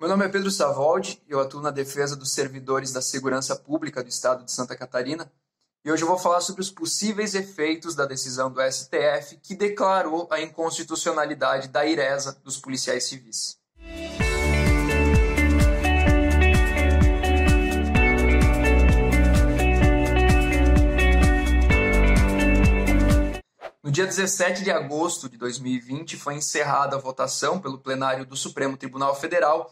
Meu nome é Pedro Savoldi, eu atuo na defesa dos servidores da segurança pública do estado de Santa Catarina e hoje eu vou falar sobre os possíveis efeitos da decisão do STF que declarou a inconstitucionalidade da IRESA dos policiais civis. No dia 17 de agosto de 2020, foi encerrada a votação pelo plenário do Supremo Tribunal Federal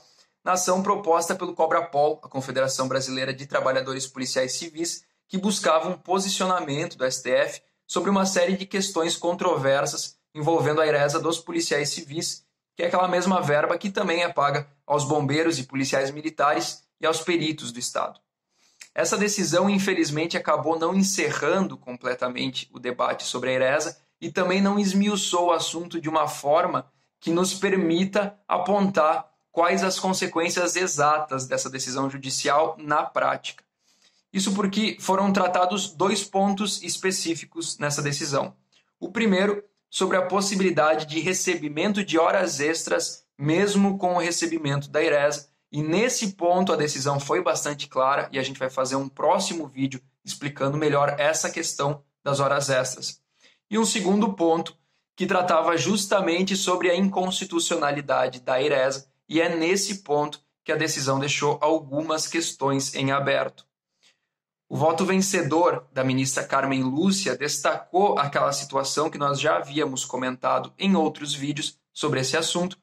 na ação proposta pelo Cobrapol, a Confederação Brasileira de Trabalhadores Policiais Civis, que buscava um posicionamento do STF sobre uma série de questões controversas envolvendo a iresa dos policiais civis, que é aquela mesma verba que também é paga aos bombeiros e policiais militares e aos peritos do Estado. Essa decisão, infelizmente, acabou não encerrando completamente o debate sobre a IRESA e também não esmiuçou o assunto de uma forma que nos permita apontar quais as consequências exatas dessa decisão judicial na prática. Isso porque foram tratados dois pontos específicos nessa decisão. O primeiro, sobre a possibilidade de recebimento de horas extras, mesmo com o recebimento da IRESA, e nesse ponto a decisão foi bastante clara e a gente vai fazer um próximo vídeo explicando melhor essa questão das horas extras. E um segundo ponto que tratava justamente sobre a inconstitucionalidade da IRESA, e é nesse ponto que a decisão deixou algumas questões em aberto. O voto vencedor da ministra Carmen Lúcia destacou aquela situação que nós já havíamos comentado em outros vídeos sobre esse assunto,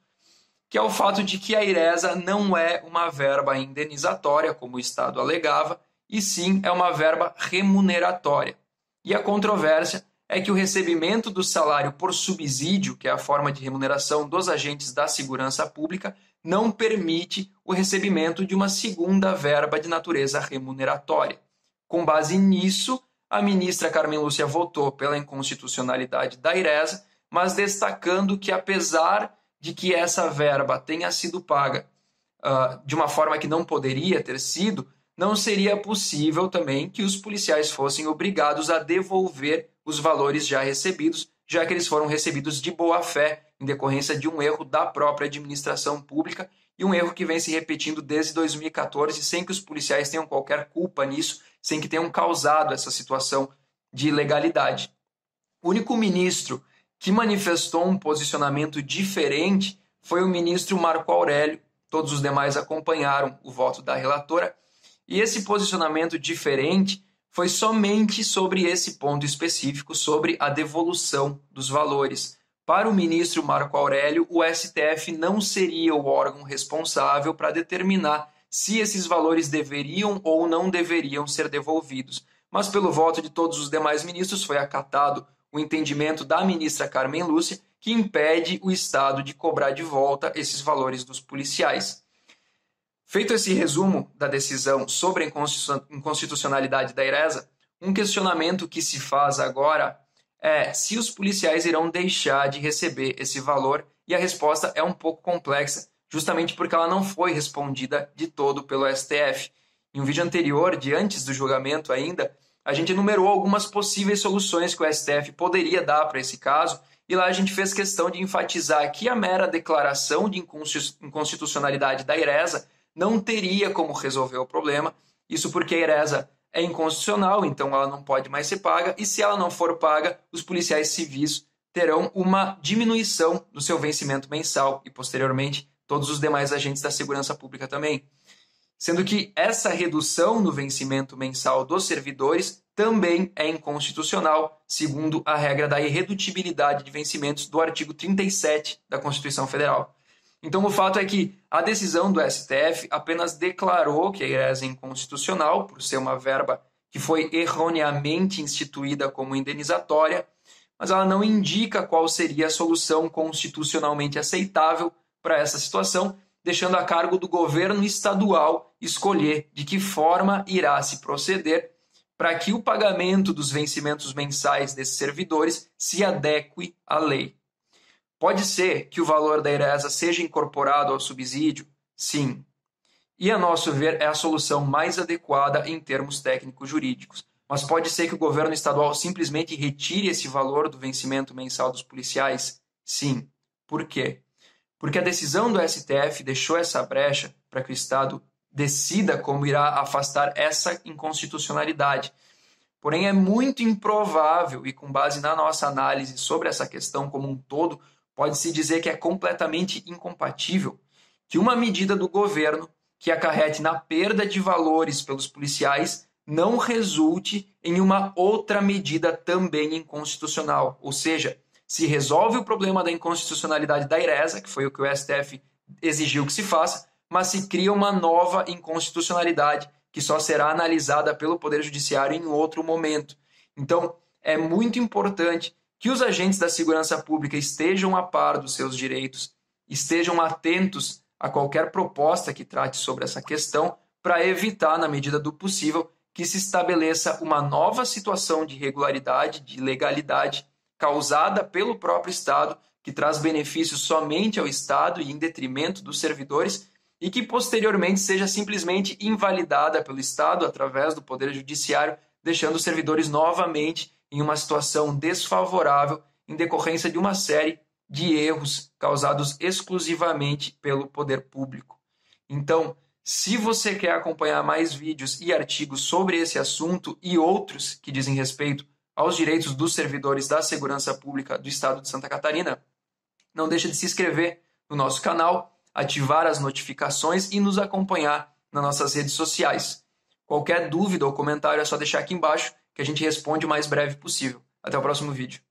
que é o fato de que a IRESA não é uma verba indenizatória, como o Estado alegava, e sim é uma verba remuneratória. E a controvérsia é que o recebimento do salário por subsídio, que é a forma de remuneração dos agentes da segurança pública, não permite o recebimento de uma segunda verba de natureza remuneratória. Com base nisso, a ministra Carmen Lúcia votou pela inconstitucionalidade da IRESA, mas destacando que, apesar de que essa verba tenha sido paga uh, de uma forma que não poderia ter sido, não seria possível também que os policiais fossem obrigados a devolver os valores já recebidos, já que eles foram recebidos de boa fé em decorrência de um erro da própria administração pública e um erro que vem se repetindo desde 2014 sem que os policiais tenham qualquer culpa nisso, sem que tenham causado essa situação de ilegalidade. O único ministro que manifestou um posicionamento diferente foi o ministro Marco Aurélio. Todos os demais acompanharam o voto da relatora. E esse posicionamento diferente foi somente sobre esse ponto específico, sobre a devolução dos valores. Para o ministro Marco Aurélio, o STF não seria o órgão responsável para determinar se esses valores deveriam ou não deveriam ser devolvidos. Mas, pelo voto de todos os demais ministros, foi acatado o entendimento da ministra Carmen Lúcia, que impede o Estado de cobrar de volta esses valores dos policiais. Feito esse resumo da decisão sobre a inconstitucionalidade da IRESA, um questionamento que se faz agora é se os policiais irão deixar de receber esse valor, e a resposta é um pouco complexa, justamente porque ela não foi respondida de todo pelo STF. Em um vídeo anterior, de antes do julgamento ainda, a gente enumerou algumas possíveis soluções que o STF poderia dar para esse caso, e lá a gente fez questão de enfatizar que a mera declaração de inconstitucionalidade da IRESA não teria como resolver o problema, isso porque a IRESA é inconstitucional, então ela não pode mais ser paga, e se ela não for paga, os policiais civis terão uma diminuição no seu vencimento mensal e, posteriormente, todos os demais agentes da segurança pública também. Sendo que essa redução no vencimento mensal dos servidores também é inconstitucional, segundo a regra da irredutibilidade de vencimentos do artigo 37 da Constituição Federal. Então, o fato é que a decisão do STF apenas declarou que a IRES é inconstitucional, por ser uma verba que foi erroneamente instituída como indenizatória, mas ela não indica qual seria a solução constitucionalmente aceitável para essa situação, deixando a cargo do governo estadual escolher de que forma irá se proceder para que o pagamento dos vencimentos mensais desses servidores se adeque à lei. Pode ser que o valor da IRESA seja incorporado ao subsídio? Sim. E, a nosso ver, é a solução mais adequada em termos técnicos jurídicos. Mas pode ser que o governo estadual simplesmente retire esse valor do vencimento mensal dos policiais? Sim. Por quê? porque a decisão do STF deixou essa brecha para que o Estado decida como irá afastar essa inconstitucionalidade. Porém, é muito improvável, e com base na nossa análise sobre essa questão como um todo, pode-se dizer que é completamente incompatível que uma medida do governo que acarrete na perda de valores pelos policiais não resulte em uma outra medida também inconstitucional. Ou seja, se resolve o problema da inconstitucionalidade da IRESA, que foi o que o STF exigiu que se faça, mas se cria uma nova inconstitucionalidade que só será analisada pelo Poder Judiciário em outro momento. Então, é muito importante que os agentes da segurança pública estejam a par dos seus direitos, estejam atentos a qualquer proposta que trate sobre essa questão, para evitar, na medida do possível, que se estabeleça uma nova situação de irregularidade, de ilegalidade causada pelo próprio Estado, que traz benefícios somente ao Estado e em detrimento dos servidores, e que posteriormente seja simplesmente invalidada pelo Estado através do Poder Judiciário, deixando os servidores novamente em uma situação desfavorável em decorrência de uma série de erros causados exclusivamente pelo poder público. Então, se você quer acompanhar mais vídeos e artigos sobre esse assunto e outros que dizem respeito aos direitos dos servidores da segurança pública do estado de Santa Catarina, não deixe de se inscrever no nosso canal, ativar as notificações e nos acompanhar nas nossas redes sociais. Qualquer dúvida ou comentário é só deixar aqui embaixo que a gente responde o mais breve possível. Até o próximo vídeo.